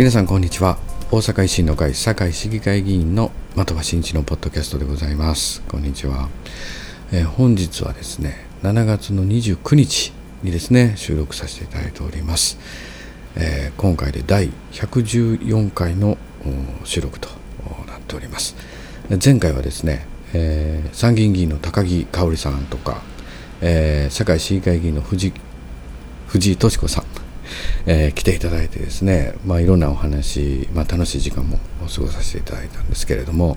皆さんこんにちは。大阪維新の会堺市議会議員の的場真一のポッドキャストでございます。こんにちは、えー、本日はですね7月の29日にですね収録させていただいております、えー、今回で第114回の収録となっております。前回はですね、えー、参議院議員の高木香織さんとか、えー、堺市議会議員の藤藤井敏子さんえー、来ていただいてですね、まあ、いろんなお話、まあ、楽しい時間も過ごさせていただいたんですけれども、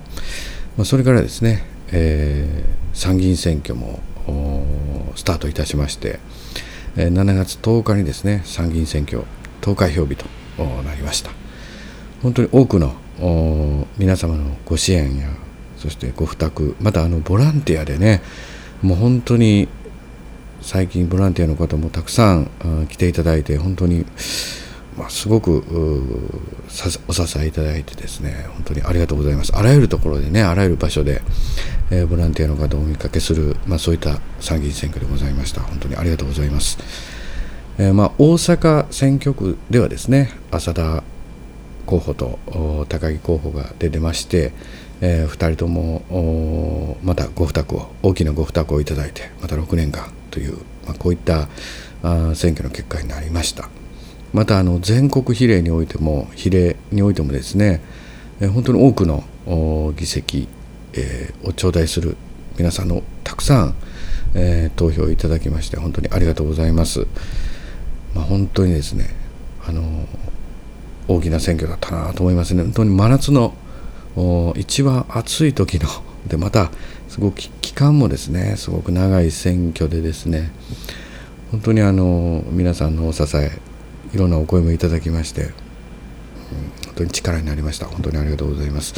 まあ、それからですね、えー、参議院選挙もスタートいたしまして、えー、7月10日にですね参議院選挙投開票日となりました。本当に多くの皆様のご支援やそしてご負託またあのボランティアでねもう本当に最近ボランティアの方もたくさん来ていただいて本当に、まあ、すごくお支えいただいてですね本当にありがとうございます。あらゆるところでねあらゆる場所で、えー、ボランティアの方をお見かけする、まあ、そういった参議院選挙でございました。本当にありがとうございます、えー、まあ、大阪選挙区ではですね浅田候補と高木候補が出てまして、え、2人ともまたご負託を大きなご負託をいただいてまた6年間という、まあ、こういったあ選挙の結果になりました。またあの全国比例においても比例においてもですね、えー、本当に多くの議席、えー、を頂戴する皆さんのたくさん、えー、投票いただきまして本当にありがとうございます、まあ、本当にですねあの大きな選挙だったなと思いますね。本当に真夏の一番暑い時のでまたすごく期間もですねすごく長い選挙でですね本当にあの皆さんのお支えいろんなお声もいただきまして、本当に力になりました。本当にありがとうございます。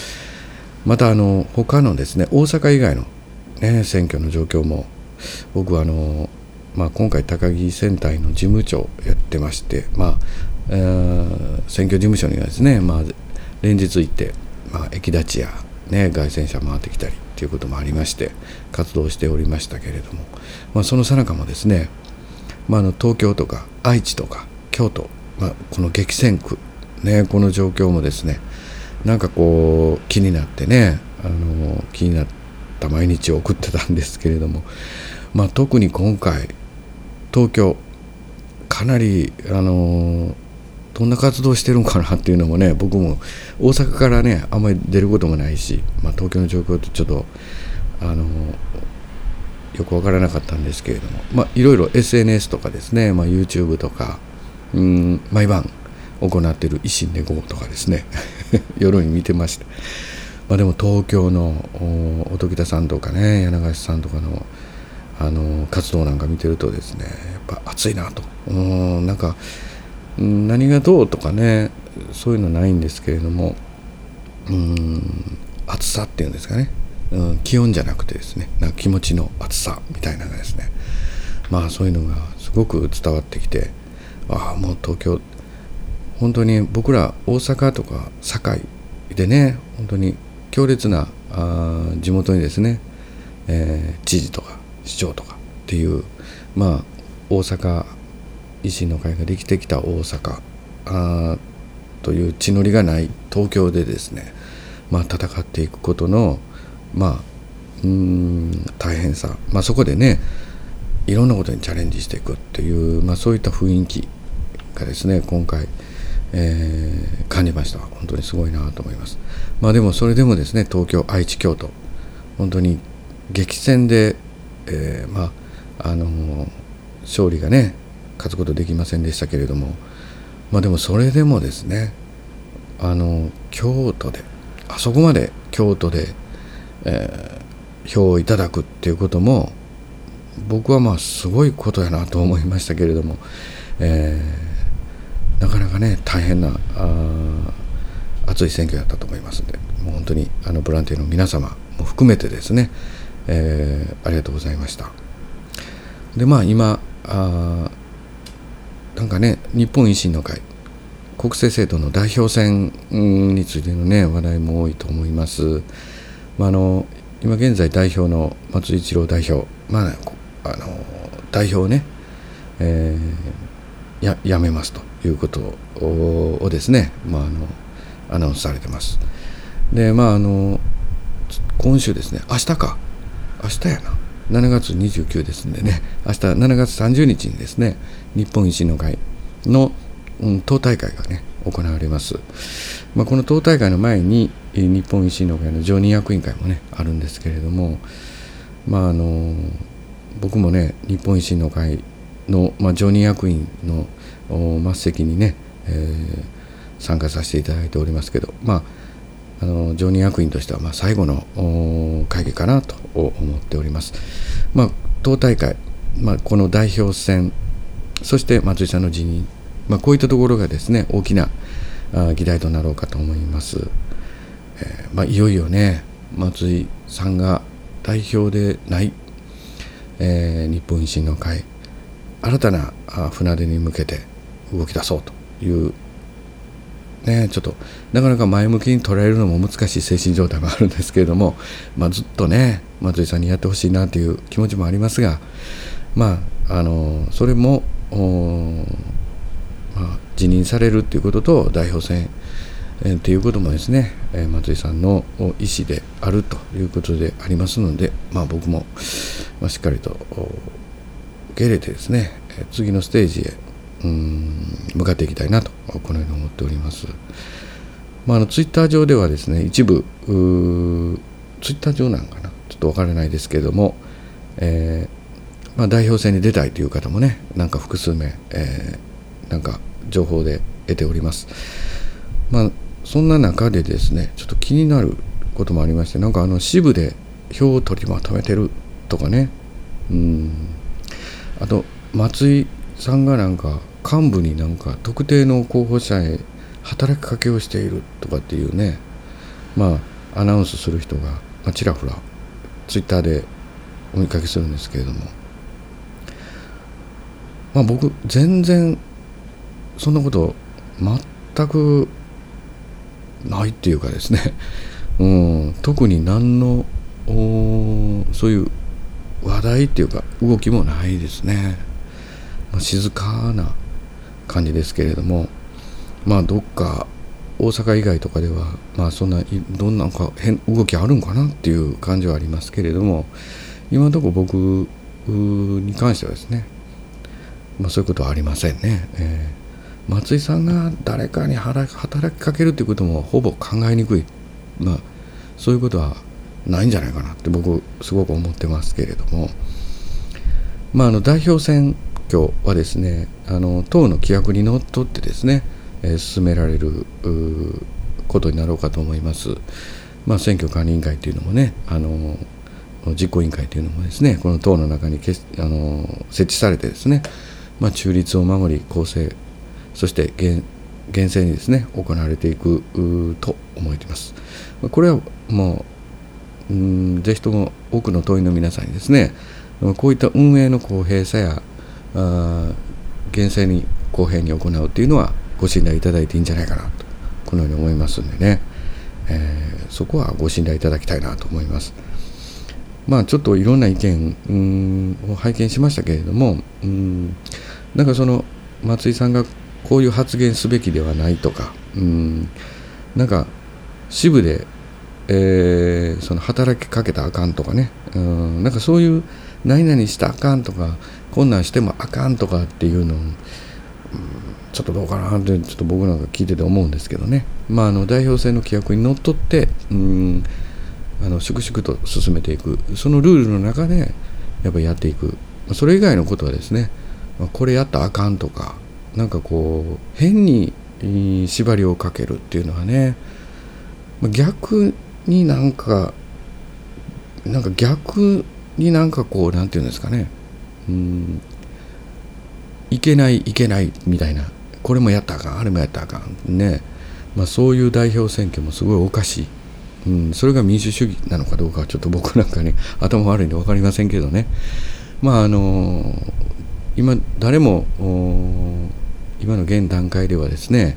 またあの他のですね大阪以外の、ね、選挙の状況も僕はあの、まあ、今回高木選対の事務長やってましてまあ、えー、選挙事務所にはですね、まあ、連日行って、まあ、駅立ちやね、凱旋車回ってきたりっていうこともありまして活動しておりましたけれども、まあ、そのさなかもですね、まあ、の東京とか愛知とか京都、まあ、この激戦区、ね、この状況もですねなんかこう気になってねあの気になった毎日を送ってたんですけれども、まあ、特に今回東京かなりあのどんな活動してるんかなっていうのもね僕も大阪からねあんまり出ることもないし、まあ、東京の状況ってちょっとあのよく分からなかったんですけれども、まあ、いろいろ SNS とかですね、まあ、YouTube とかうん毎晩行っている維新で GO とかですね 夜に見てました、まあ、でも東京の音喜多さんとかね柳橋さんとかのあの活動なんか見てるとですねやっぱ暑いなと。うんなんか何がどうとかねそういうのないんですけれどもうん暑さっていうんですかね、うん、気温じゃなくてですねなんか気持ちの暑さみたいなのがですね。まあそういうのがすごく伝わってきてああもう東京本当に僕ら大阪とか堺でね本当に強烈なあ地元にですね、えー、知事とか市長とかっていうまあ大阪維新の会ができてきた大阪あという地のりがない東京でですね、まあ、戦っていくことの、まあ、うん大変さ、まあ、そこでねいろんなことにチャレンジしていくっていう、まあ、そういった雰囲気がですね今回、えー、感じました。本当にすごいなと思います。まあでもそれでもですね東京愛知京都本当に激戦で、えー、まああのー、勝利がね勝つことできませんでしたけれどもまあでもそれでもですねあの京都であそこまで京都で、えー、票をいただくっていうことも僕はまあすごいことやなと思いましたけれども、えー、なかなかね大変な熱い選挙だったと思いますのでもう本当にあのボランティアの皆様も含めてですね、えー、ありがとうございました。でまあ今あなんかね日本維新の会国政政党の代表選についてのね話題も多いと思います。まあ、あの今現在代表の松井一郎代表、まあ、あの代表をね、えー、ややめますということをですね、まあ、あのアナウンスされてます。でまああの今週ですね明日か明日やな7月29ですんでね。明日7月30日にですね日本維新の会の、うん、党大会がね行われます、まあ、この党大会の前に日本維新の会の常任役員会もねあるんですけれどもまああの僕もね日本維新の会の、まあ、常任役員の末席にね、えー、参加させていただいておりますけどまああの常任役員としてはまあ最後の会議かなと思っております。まあ、党大会、まあ、この代表選そして松井さんの辞任、まあ、こういったところがですね大きな議題となろうかと思います。えー、まあ、いよいよね松井さんが代表でない、えー、日本維新の会新たな船出に向けて動き出そうというねちょっとなかなか前向きに捉えるのも難しい精神状態もあるんですけれども、まあ、ずっとね松井さんにやってほしいなという気持ちもありますがまああのそれも、まあ、辞任されるということと代表選えー、いうこともですね、えー、松井さんの意思であるということでありますので、まあ、僕も、まあ、しっかりと受け入れてですね次のステージへうん向かっていきたいなとこのように思っております。まあ、あのツイッター上ではですね一部ツイッター上なんかなちょっと分からないですけども、えーまあ、代表選に出たいという方もねなんか複数名、えー、なんか情報で得ております。まあそんな中でですねちょっと気になることもありましてなんかあの支部で票を取りまとめてるとかねうんあと松井さんがなんか幹部になんか特定の候補者へ働きかけをしているとかっていうねまあアナウンスする人が、まあ、ちらほらツイッターでお見かけするんですけれども。まあ僕全然そんなこと全くないっていうかですね、うん、特に何のそういう話題っていうか動きもないですね、まあ、静かな感じですけれどもまあどっか大阪以外とかではまあそんなどんなか変動きあるんかなっていう感じはありますけれども今のところ僕に関してはですね、まあ、そういうことはありませんね。えー松井さんが誰かに働きかけるということもほぼ考えにくい、まあ、そういうことはないんじゃないかなって僕すごく思ってますけれども、まあ、あの代表選挙はですねあの党の規約にのっとってですね、えー、進められることになろうかと思います。まあ、選挙管理委員会というのもねあの実行委員会というのもですねこの党の中にけあの設置されてですね、まあ、中立を守り公正そして厳正にですね行われていくと思っています。これはもううんぜひとも多くの党員の皆さんにですねこういった運営の公平さやあ厳正に公平に行うというのはご信頼いただいていいんじゃないかなとこのように思いますんでね、えー、そこはご信頼いただきたいなと思います。まあちょっといろんな意見を拝見しましたけれどもうんなんかその松井さんがこういう発言すべきではないとかうんなんか支部で、えー、その働きかけたあかんとかね。うんなんかそういう何々したあかんとかこんなんしてもあかんとかっていうの、うん、ちょっとどうかなってちょっと僕なんか聞いてて思うんですけどね。まああの代表制の規約にのっとってうんあの粛々と進めていく。そのルールの中でやっぱりやっていく。それ以外のことはですねこれやったあかんとかなんかこう変に縛りをかけるっていうのはね逆になんかなんか逆になんかこうなんていうんですかね。うん。いけないいけないみたいな。これもやったらあかんあれもやったらあかん。ね。まあそういう代表選挙もすごいおかしい、うん、それが民主主義なのかどうかはちょっと僕なんかね 頭悪いんで分かりませんけどね。まああの今誰も今の現段階ではですね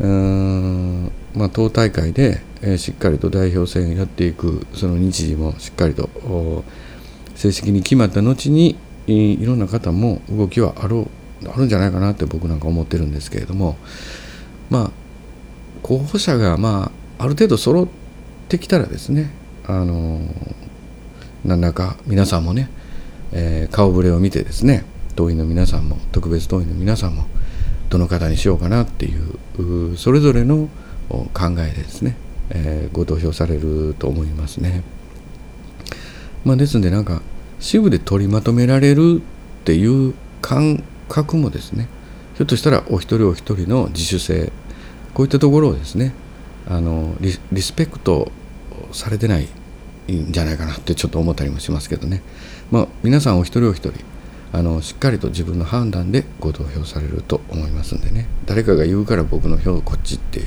うんまあ、党大会で、えー、しっかりと代表選をやっていくその日時もしっかりと正式に決まった後にいろんな方も動きはあろあるんじゃないかなって僕なんか思ってるんですけれどもまあ候補者がまあある程度揃ってきたらですねあの何らか皆さんもね、えー、顔ぶれを見てですね党員の皆さんも特別党員の皆さんもどの方にしようかなっていうそれぞれの考えですね、えー、ご投票されると思いますね。まあ、ですんでなんか支部で取りまとめられるっていう感覚もですねひょっとしたらお一人お一人の自主性こういったところをですねあのリスペクトされてないんじゃないかなってちょっと思ったりもしますけどね、まあ、皆さんお一人お一人あのしっかりと自分の判断でご投票されると思いますんでね。誰かが言うから僕の票こっちって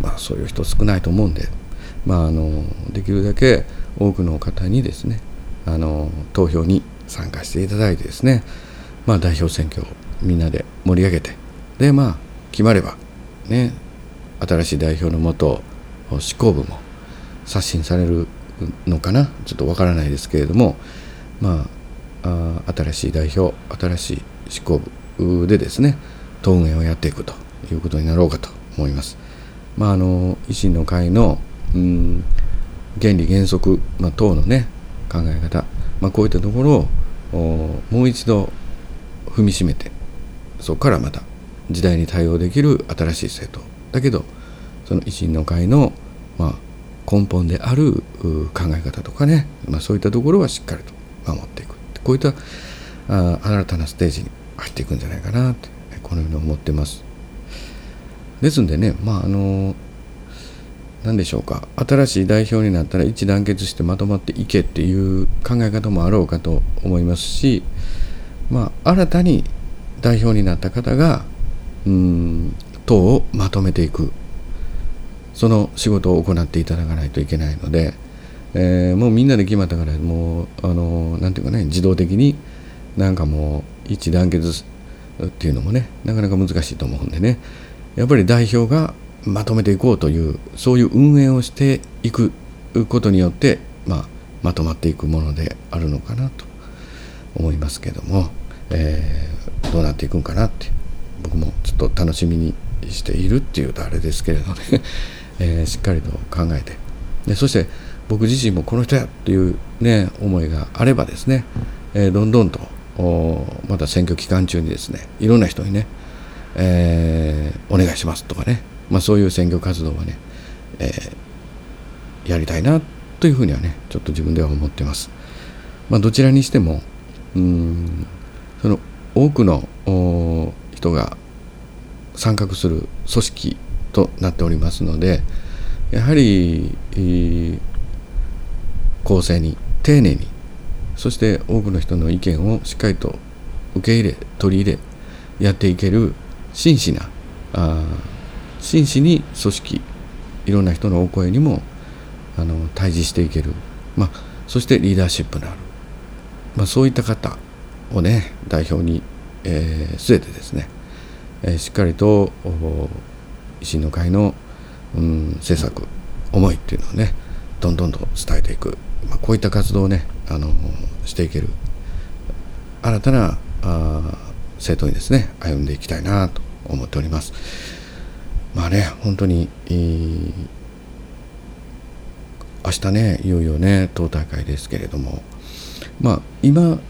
まあそういう人少ないと思うんで、まあ、あのできるだけ多くの方にですねあの投票に参加していただいてですね、まあ、代表選挙をみんなで盛り上げて。でまあ決まればね新しい代表のもと執行部も刷新されるのかな。ちょっとわからないですけれども。まああ新しい代表新しい執行部でですね党運営をやっていくということになろうかと思います。まあ、あの維新の会のうん原理原則、まあ、党のね考え方、まあ、こういったところをもう一度踏みしめてそこからまた時代に対応できる新しい政党だけどその維新の会の、まあ、根本である考え方とかね、まあ、そういったところはしっかりと守っていくこういったあ新たなステージに入っていくんじゃないかなってこのように思ってます。ですんでねまああの何でしょうか新しい代表になったら一致団結してまとまっていけっていう考え方もあろうかと思いますしまあ新たに代表になった方がうん党をまとめていくその仕事を行っていただかないといけないので、えー、もうみんなで決まったからもうあのなんていうかね自動的になんかもう一致団結っていうのもねなかなか難しいと思うんでね。やっぱり代表がまとめていこうというそういう運営をしていくことによって、まあ、まとまっていくものであるのかなと思いますけども、えー、どうなっていくんかなって僕もちょっと楽しみにしているっていうとあれですけれどね。えー、しっかりと考えて。でそして僕自身もこの人やっていうね思いがあればですね、えー、どんどんとまた選挙期間中にですねいろんな人にね、えー、お願いしますとかねまあ、そういう選挙活動はね、えー、やりたいなというふうにはねちょっと自分では思ってます。まあ、どちらにしてもうんその多くの人が参画する組織となっておりますのでやはり、えー、公正に丁寧にそして多くの人の意見をしっかりと受け入れ取り入れやっていける真摯なあ真摯に組織いろんな人のお声にもあの対峙していける、まあ、そしてリーダーシップのある、まあ、そういった方をね代表に、えー、据えてですね、えー、しっかりと維新の会の、うん、政策思いっていうのをねどんどんと伝えていく、まあ、こういった活動をねあのしていける。新たなあ政党にですね歩んでいきたいなと思っております。まあね本当に、えー、明日ねいよいよね党大会ですけれども。まあ今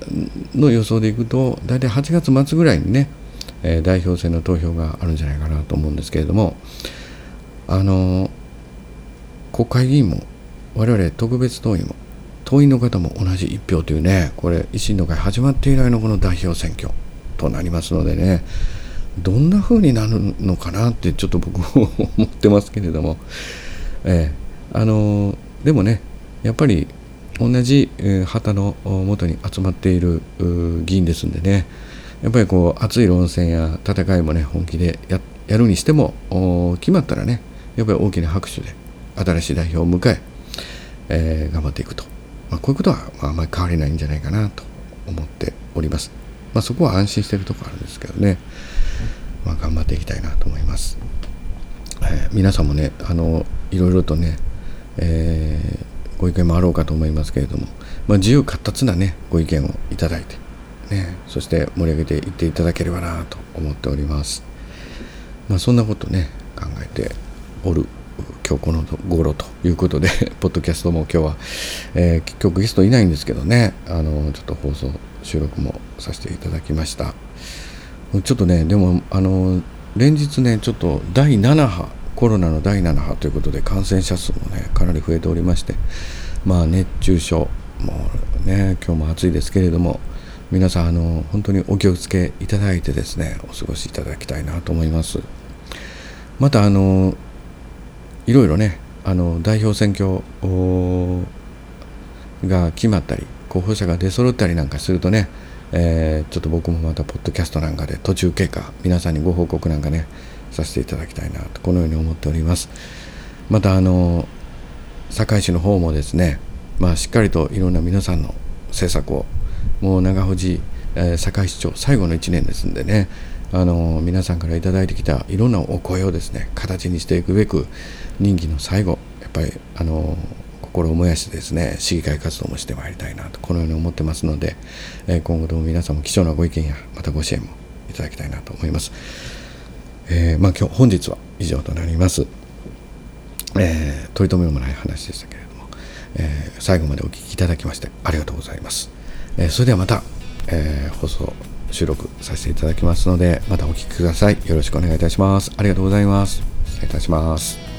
の予想でいくと大体8月末ぐらいにね、えー、代表選の投票があるんじゃないかなと思うんですけれども。あの国会議員も我々特別党員も党員の方も同じ1票というねこれ維新の会始まって以来のこの代表選挙となりますのでねどんな風になるのかなってちょっと僕も思ってますけれども、えー、あのー、でもねやっぱり同じ、えー、旗のもとに集まっている議員ですんでねやっぱりこう熱い論戦や戦いもね本気でややるにしても決まったらねやっぱり大きな拍手で新しい代表を迎ええー、頑張っていくと、まあ、こういうことは、まあ、あまり変わりないんじゃないかなと思っております。まあ、そこは安心してるところあるんですけどね。まあ、頑張っていきたいなと思います。えー、皆さんもねあのいろいろとね、えー、ご意見もあろうかと思いますけれども、まあ、自由闊達なねご意見をいただいて、ねそして盛り上げていっていただければなと思っておりますまあそんなことね考えておる今日この頃ということで ポッドキャストも今日は、えー、結局ゲストいないんですけどね。あのちょっと放送収録もさせていただきました。ちょっとねでもあの連日ねちょっと第7波コロナの第7波ということで感染者数もねかなり増えておりましてまあ熱中症もうね今日も暑いですけれども皆さんあの本当にお気をつけいただいてですねお過ごしいただきたいなと思います。またあのいろいろねあの代表選挙が決まったり候補者が出揃ったりなんかするとね、えー、ちょっと僕もまたポッドキャストなんかで途中経過皆さんにご報告なんかねさせていただきたいなとこのように思っております。またあの堺市の方もですねまあしっかりといろんな皆さんの政策をもう長藤、えー、堺市長最後の1年ですんでねあの皆さんから頂いてきたいろんなお声をですね形にしていくべく任期の最後やっぱりあの心を燃やしてですね市議会活動もしてまいりたいなとこのように思ってますので、え、今後とも皆さんも貴重なご意見やまたご支援もいただきたいなと思います。えー、まあ、今日本日は以上となります。えー、取り留めもない話でしたけれども、えー、最後までお聞きいただきましてありがとうございます。えそれではまた、え放送収録させていただきますのでまたお聴きください。よろしくお願いいたします。ありがとうございます。失礼いたします。